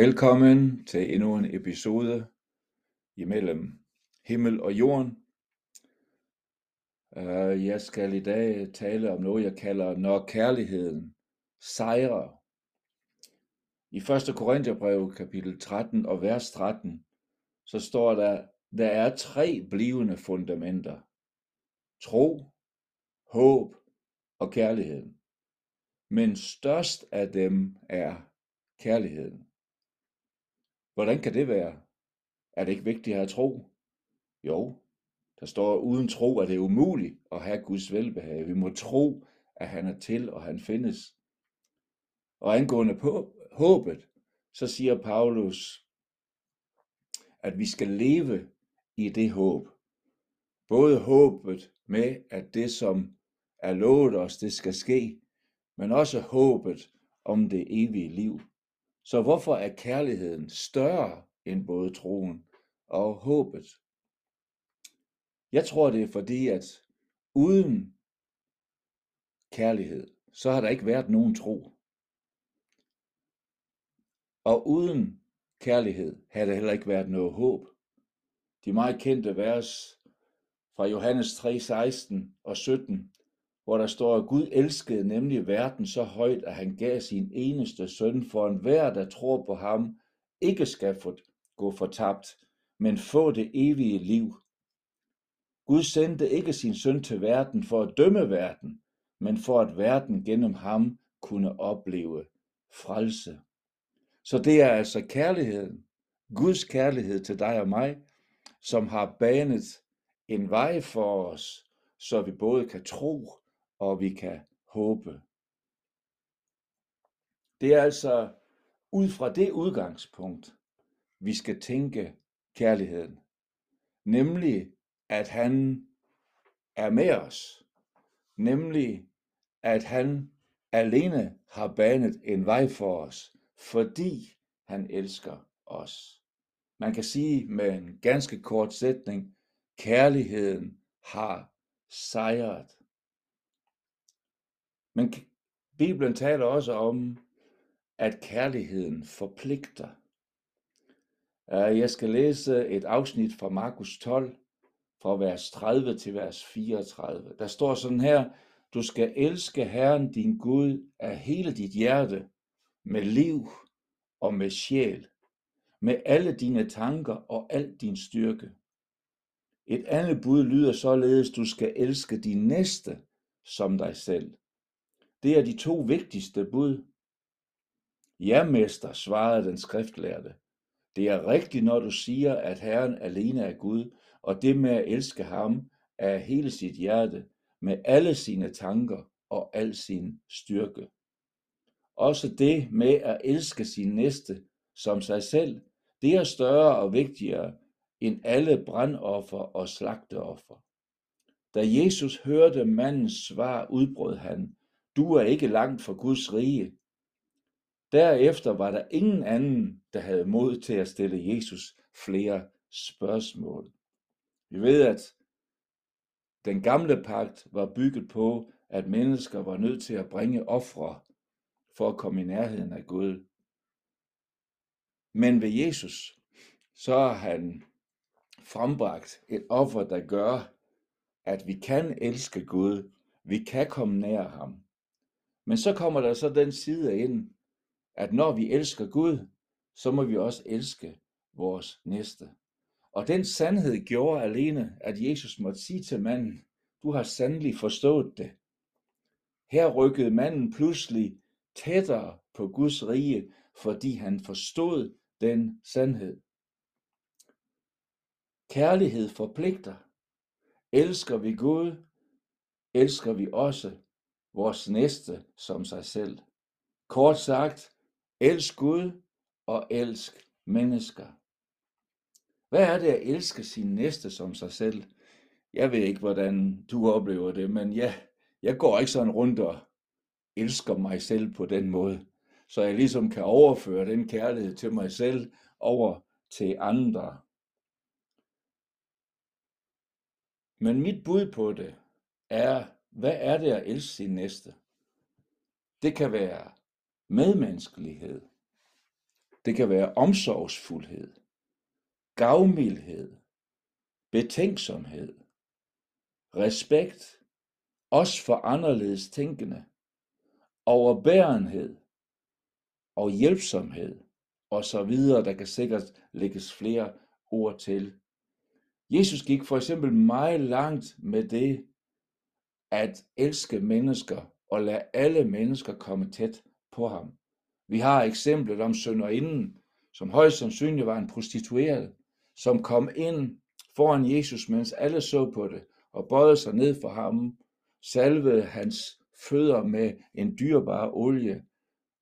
Velkommen til endnu en episode imellem himmel og jorden. Øh, jeg skal i dag tale om noget, jeg kalder Når kærligheden sejrer. I 1. Korintherbrev kapitel 13 og vers 13, så står der, der er tre blivende fundamenter. Tro, håb og kærligheden. Men størst af dem er kærligheden. Hvordan kan det være? Er det ikke vigtigt at have tro? Jo, der står, uden tro er det umuligt at have Guds velbehag. Vi må tro, at han er til, og han findes. Og angående på håbet, så siger Paulus, at vi skal leve i det håb. Både håbet med, at det, som er lovet os, det skal ske, men også håbet om det evige liv. Så hvorfor er kærligheden større end både troen og håbet? Jeg tror, det er fordi, at uden kærlighed, så har der ikke været nogen tro. Og uden kærlighed har der heller ikke været noget håb. De meget kendte vers fra Johannes 3, 16 og 17 hvor der står, at Gud elskede nemlig verden så højt, at han gav sin eneste søn, for en hver, der tror på ham, ikke skal for, gå fortabt, men få det evige liv. Gud sendte ikke sin søn til verden for at dømme verden, men for at verden gennem ham kunne opleve frelse. Så det er altså kærligheden, Guds kærlighed til dig og mig, som har banet en vej for os, så vi både kan tro og vi kan håbe. Det er altså ud fra det udgangspunkt, vi skal tænke kærligheden. Nemlig, at han er med os. Nemlig, at han alene har banet en vej for os, fordi han elsker os. Man kan sige med en ganske kort sætning, kærligheden har sejret. Men Bibelen taler også om, at kærligheden forpligter. Øh, jeg skal læse et afsnit fra Markus 12, fra vers 30 til vers 34. Der står sådan her, du skal elske Herren din Gud af hele dit hjerte, med liv og med sjæl, med alle dine tanker og al din styrke. Et andet bud lyder således, du skal elske din næste som dig selv. Det er de to vigtigste bud. Ja, mester, svarede den skriftlærte. Det er rigtigt, når du siger, at Herren alene er Gud, og det med at elske ham af hele sit hjerte, med alle sine tanker og al sin styrke. Også det med at elske sin næste som sig selv, det er større og vigtigere end alle brandoffer og slagteoffer. Da Jesus hørte mandens svar, udbrød han, du er ikke langt fra Guds rige. Derefter var der ingen anden, der havde mod til at stille Jesus flere spørgsmål. Vi ved, at den gamle pagt var bygget på, at mennesker var nødt til at bringe ofre for at komme i nærheden af Gud. Men ved Jesus, så har han frembragt et offer, der gør, at vi kan elske Gud, vi kan komme nær ham. Men så kommer der så den side ind, at når vi elsker Gud, så må vi også elske vores næste. Og den sandhed gjorde alene, at Jesus måtte sige til manden, du har sandelig forstået det. Her rykkede manden pludselig tættere på Guds rige, fordi han forstod den sandhed. Kærlighed forpligter. Elsker vi Gud, elsker vi også vores næste som sig selv. Kort sagt, elsk Gud og elsk mennesker. Hvad er det at elske sin næste som sig selv? Jeg ved ikke, hvordan du oplever det, men ja, jeg går ikke sådan rundt og elsker mig selv på den måde, så jeg ligesom kan overføre den kærlighed til mig selv over til andre. Men mit bud på det er, hvad er det at elske sin næste? Det kan være medmenneskelighed. Det kan være omsorgsfuldhed, gavmildhed, betænksomhed, respekt, også for anderledes tænkende, overbærenhed og hjælpsomhed og så videre. Der kan sikkert lægges flere ord til. Jesus gik for eksempel meget langt med det at elske mennesker og lade alle mennesker komme tæt på ham. Vi har eksemplet om sønderinden, som højst sandsynligt var en prostitueret, som kom ind foran Jesus, mens alle så på det, og bøjede sig ned for ham, salvede hans fødder med en dyrbar olie,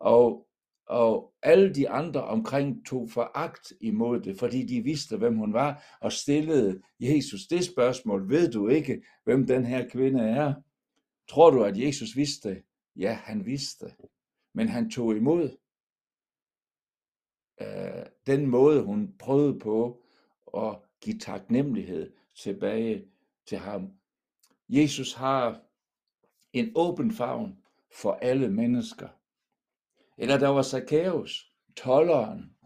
og, og alle de andre omkring tog foragt imod det, fordi de vidste, hvem hun var, og stillede Jesus det spørgsmål, ved du ikke, hvem den her kvinde er? Tror du, at Jesus vidste det? Ja, han vidste men han tog imod øh, den måde, hun prøvede på at give taknemmelighed tilbage til ham. Jesus har en åben favn for alle mennesker. Eller der var Zacchaeus, tolleren,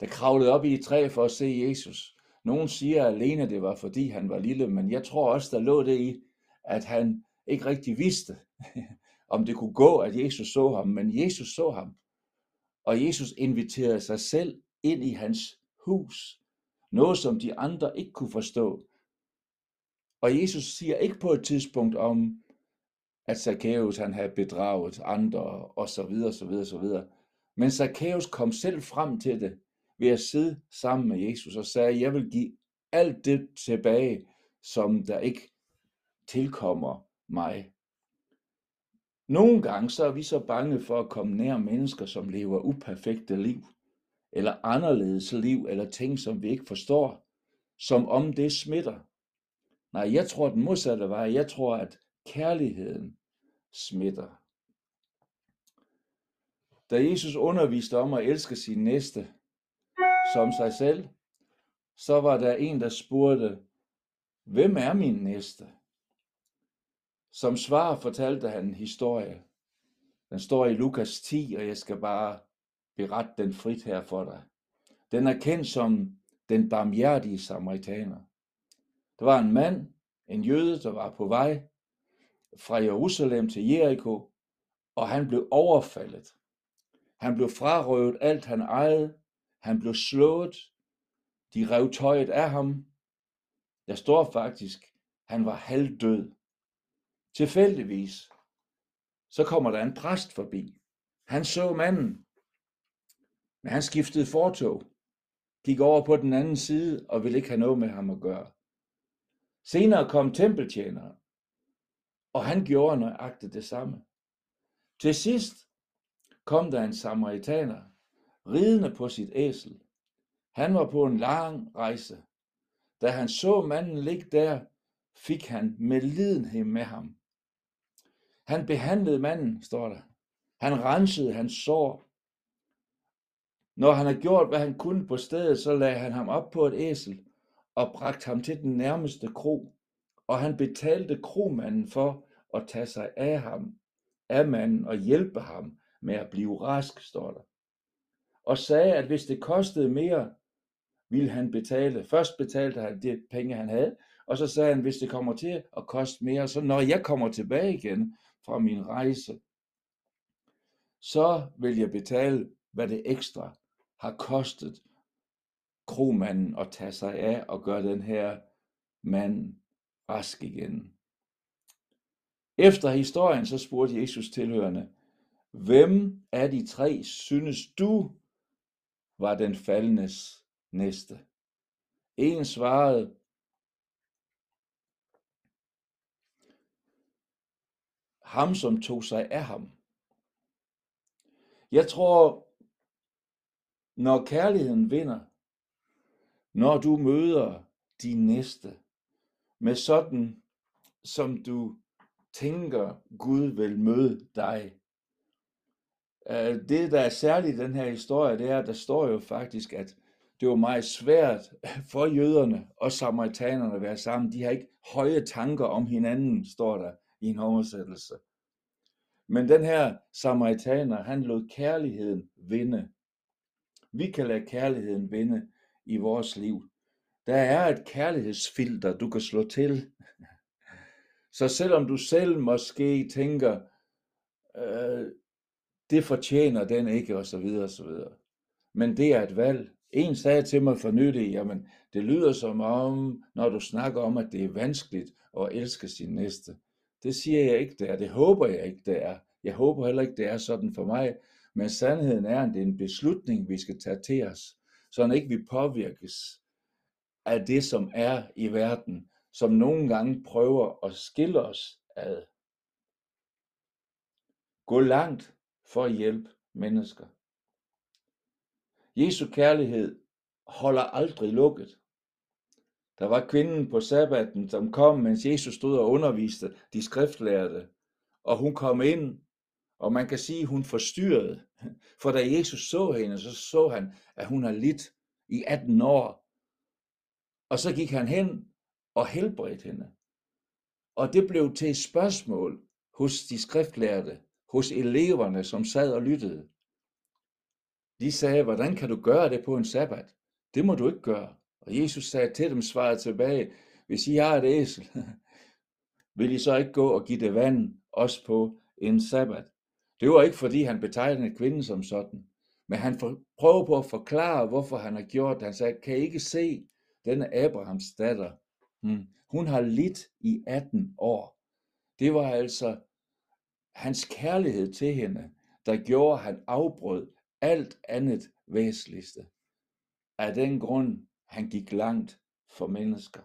der kravlede op i et træ for at se Jesus. Nogen siger alene, det var fordi han var lille, men jeg tror også, der lå det i, at han ikke rigtig vidste, om det kunne gå, at Jesus så ham, men Jesus så ham. Og Jesus inviterede sig selv ind i hans hus. Noget, som de andre ikke kunne forstå. Og Jesus siger ikke på et tidspunkt om, at Zacchaeus han havde bedraget andre, og så videre, så videre, så videre. Men Zacchaeus kom selv frem til det, ved at sidde sammen med Jesus og sagde, jeg vil give alt det tilbage, som der ikke tilkommer mig. Nogle gange så er vi så bange for at komme nær mennesker, som lever uperfekte liv, eller anderledes liv, eller ting, som vi ikke forstår, som om det smitter. Nej, jeg tror den modsatte vej. Jeg tror, at kærligheden smitter. Da Jesus underviste om at elske sin næste som sig selv, så var der en, der spurgte, hvem er min næste? Som svar fortalte han en historie. Den står i Lukas 10, og jeg skal bare berette den frit her for dig. Den er kendt som den barmhjertige samaritaner. Der var en mand, en jøde, der var på vej fra Jerusalem til Jericho, og han blev overfaldet. Han blev frarøvet alt han ejede. Han blev slået. De rev tøjet af ham. Der står faktisk, han var halvdød. Tilfældigvis, så kommer der en præst forbi. Han så manden, men han skiftede fortog, gik over på den anden side og ville ikke have noget med ham at gøre. Senere kom tempeltjeneren og han gjorde nøjagtigt det samme. Til sidst kom der en samaritaner, ridende på sit æsel. Han var på en lang rejse. Da han så manden ligge der, fik han medlidenhed med ham. Han behandlede manden, står der. Han rensede hans sår. Når han havde gjort, hvad han kunne på stedet, så lagde han ham op på et æsel og bragte ham til den nærmeste kro. Og han betalte kromanden for at tage sig af ham, af manden og hjælpe ham med at blive rask, står der. Og sagde, at hvis det kostede mere, ville han betale. Først betalte han det penge, han havde, og så sagde han, hvis det kommer til at koste mere, så når jeg kommer tilbage igen, fra min rejse, så vil jeg betale, hvad det ekstra har kostet kromanden at tage sig af og gøre den her mand rask igen. Efter historien så spurgte Jesus tilhørende, hvem af de tre synes du var den faldendes næste? En svarede, ham, som tog sig af ham. Jeg tror, når kærligheden vinder, når du møder din næste med sådan, som du tænker, Gud vil møde dig. Øh, det, der er særligt i den her historie, det er, at der står jo faktisk, at det var meget svært for jøderne og samaritanerne at være sammen. De har ikke høje tanker om hinanden, står der i en oversættelse. Men den her samaritaner, han lod kærligheden vinde. vi kan lade kærligheden vinde i vores liv. Der er et kærlighedsfilter, du kan slå til. Så selvom du selv måske tænker, øh, det fortjener den ikke, og så videre, og så videre. Men det er et valg. En sagde til mig for nylig, jamen det lyder som om, når du snakker om, at det er vanskeligt at elske sin næste. Det siger jeg ikke, det er. Det håber jeg ikke, det er. Jeg håber heller ikke, det er sådan for mig. Men sandheden er, at det er en beslutning, vi skal tage til os, så ikke vi påvirkes af det, som er i verden, som nogle gange prøver at skille os ad. Gå langt for at hjælpe mennesker. Jesu kærlighed holder aldrig lukket. Der var kvinden på sabbaten, som kom, mens Jesus stod og underviste de skriftlærte, og hun kom ind, og man kan sige, at hun forstyrrede. For da Jesus så hende, så så han, at hun har lidt i 18 år. Og så gik han hen og helbredte hende. Og det blev til et spørgsmål hos de skriftlærte, hos eleverne, som sad og lyttede. De sagde, hvordan kan du gøre det på en sabbat? Det må du ikke gøre. Og Jesus sagde til dem, svarede tilbage, hvis I har et æsel, vil I så ikke gå og give det vand også på en sabbat? Det var ikke, fordi han betegnede kvinden som sådan, men han prøvede prøver på at forklare, hvorfor han har gjort det. Han sagde, kan I ikke se denne Abrahams datter? Mm. Hun har lidt i 18 år. Det var altså hans kærlighed til hende, der gjorde, at han afbrød alt andet væsentligste. Af den grund, han gik langt for mennesker.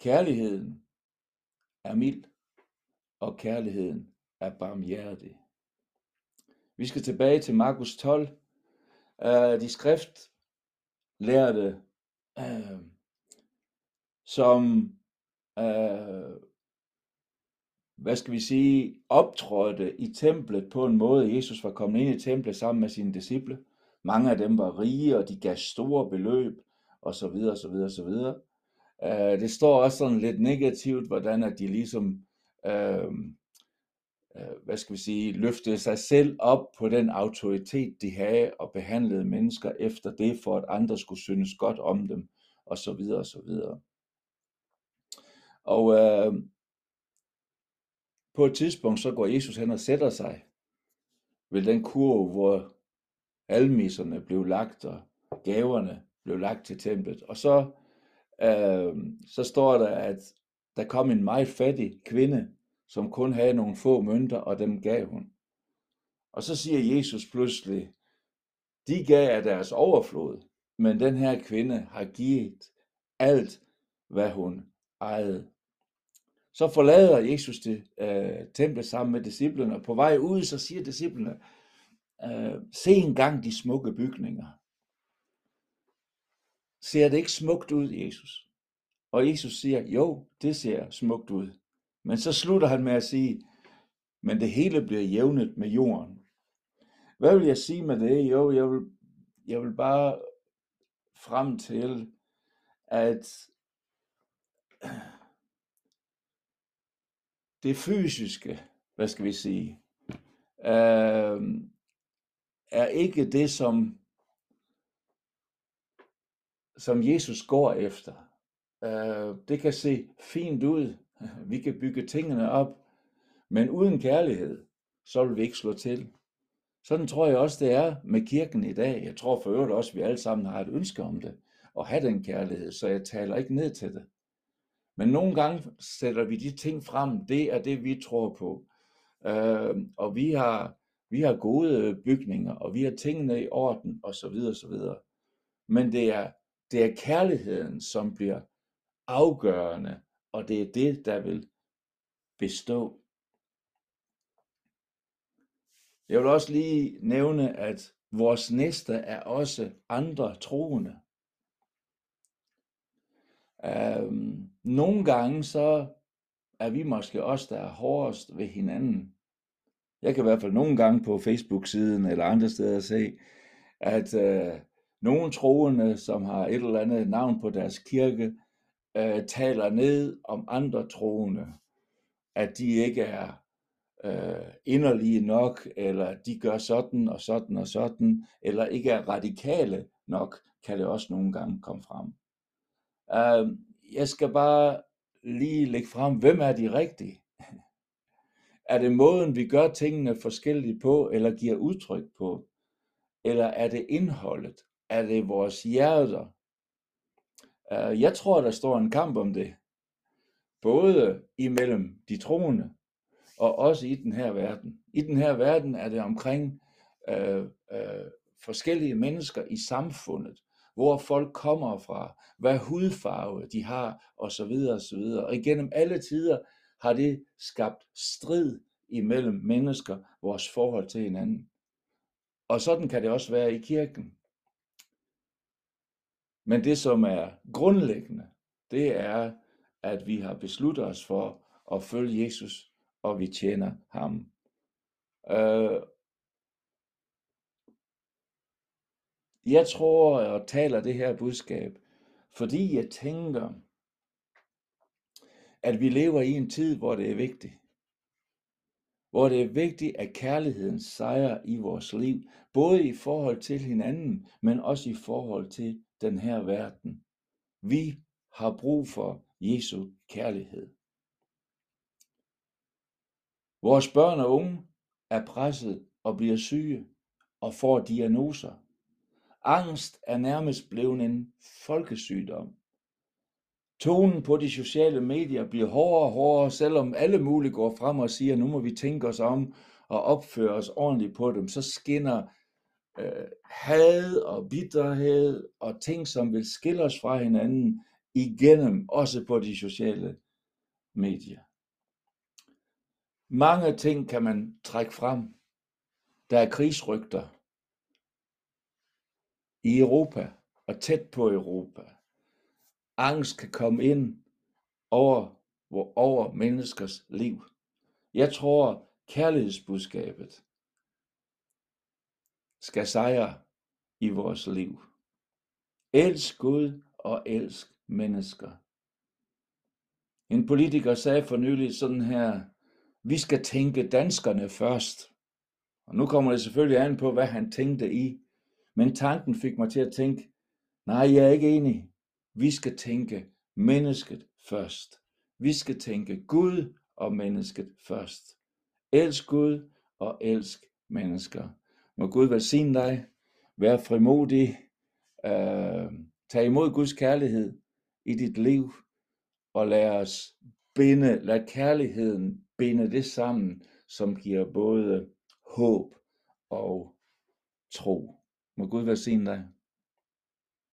Kærligheden er mild, og kærligheden er barmhjertig. Vi skal tilbage til Markus 12. Øh, de skrift lærte, øh, som øh, hvad skal vi sige, optrådte i templet på en måde. Jesus var kommet ind i templet sammen med sine disciple. Mange af dem var rige, og de gav store beløb, og så videre, så videre, så videre. Øh, det står også sådan lidt negativt, hvordan at de ligesom, øh, Øh, hvad skal vi sige, løftede sig selv op på den autoritet, de havde, og behandlede mennesker efter det, for at andre skulle synes godt om dem, og så videre, og så videre. Og øh, på et tidspunkt så går Jesus hen og sætter sig ved den kurve, hvor almisserne blev lagt, og gaverne blev lagt til templet. Og så, øh, så står der, at der kom en meget fattig kvinde, som kun havde nogle få mønter, og dem gav hun. Og så siger Jesus pludselig, de gav af deres overflod, men den her kvinde har givet alt, hvad hun ejede. Så forlader Jesus det øh, templet sammen med disciplene, og på vej ud, så siger disciplene, øh, se engang de smukke bygninger. Ser det ikke smukt ud, Jesus? Og Jesus siger, jo, det ser smukt ud. Men så slutter han med at sige, men det hele bliver jævnet med jorden. Hvad vil jeg sige med det? Jo, jeg vil, jeg vil bare frem til, at det fysiske, hvad skal vi sige, øh, er ikke det, som, som Jesus går efter. Øh, det kan se fint ud. Vi kan bygge tingene op, men uden kærlighed, så vil vi ikke slå til. Sådan tror jeg også, det er med kirken i dag. Jeg tror for øvrigt også, at vi alle sammen har et ønske om det, at have den kærlighed, så jeg taler ikke ned til det. Men nogle gange sætter vi de ting frem, det er det, vi tror på. Øh, og vi har, vi har gode bygninger, og vi har tingene i orden, og så videre, så videre. Men det er, det er kærligheden, som bliver afgørende, og det er det, der vil bestå. Jeg vil også lige nævne, at vores næste er også andre troende. Øhm, nogle gange så er vi måske os, der er hårdest ved hinanden. Jeg kan i hvert fald nogle gange på Facebook-siden eller andre steder se, at øh, nogle troende, som har et eller andet navn på deres kirke, øh, taler ned om andre troende, at de ikke er øh, inderlige nok, eller de gør sådan og sådan og sådan, eller ikke er radikale nok, kan det også nogle gange komme frem. Øh, jeg skal bare lige lægge frem, hvem er de rigtige? Er det måden, vi gør tingene forskelligt på, eller giver udtryk på? Eller er det indholdet? Er det vores hjerter? Øh, jeg tror, der står en kamp om det. Både imellem de troende, og også i den her verden. I den her verden er det omkring øh, øh, forskellige mennesker i samfundet, hvor folk kommer fra, hvad hudfarve de har, osv. osv. Og igennem alle tider har det skabt strid imellem mennesker, vores forhold til hinanden. Og sådan kan det også være i kirken. Men det, som er grundlæggende, det er, at vi har besluttet os for at følge Jesus, og vi tjener ham. Øh, jeg tror og taler det her budskab, fordi jeg tænker, at vi lever i en tid, hvor det er vigtigt. Hvor det er vigtigt, at kærligheden sejrer i vores liv, både i forhold til hinanden, men også i forhold til den her verden. Vi har brug for Jesu kærlighed. Vores børn og unge er presset og bliver syge og får diagnoser. Angst er nærmest blevet en folkesygdom. Tonen på de sociale medier bliver hårdere og hårdere, selvom alle mulige går frem og siger, nu må vi tænke os om og opføre os ordentligt på dem, så skinner øh, had og bitterhed og ting, som vil skille os fra hinanden igennem, også på de sociale medier. Mange ting kan man trække frem. Der er krigsrygter i Europa og tæt på Europa. Angst kan komme ind over, over menneskers liv. Jeg tror, kærlighedsbudskabet skal sejre i vores liv. Elsk Gud og elsk mennesker. En politiker sagde for nylig sådan her, vi skal tænke danskerne først. Og nu kommer det selvfølgelig an på, hvad han tænkte i. Men tanken fik mig til at tænke, nej, jeg er ikke enig. Vi skal tænke mennesket først. Vi skal tænke Gud og mennesket først. Elsk Gud og elsk mennesker. Må Gud velsigne dig. Vær frimodig. Øh, tag imod Guds kærlighed i dit liv. Og lad os binde, lad kærligheden binde det sammen, som giver både håb og tro. Må Gud velsigne dig.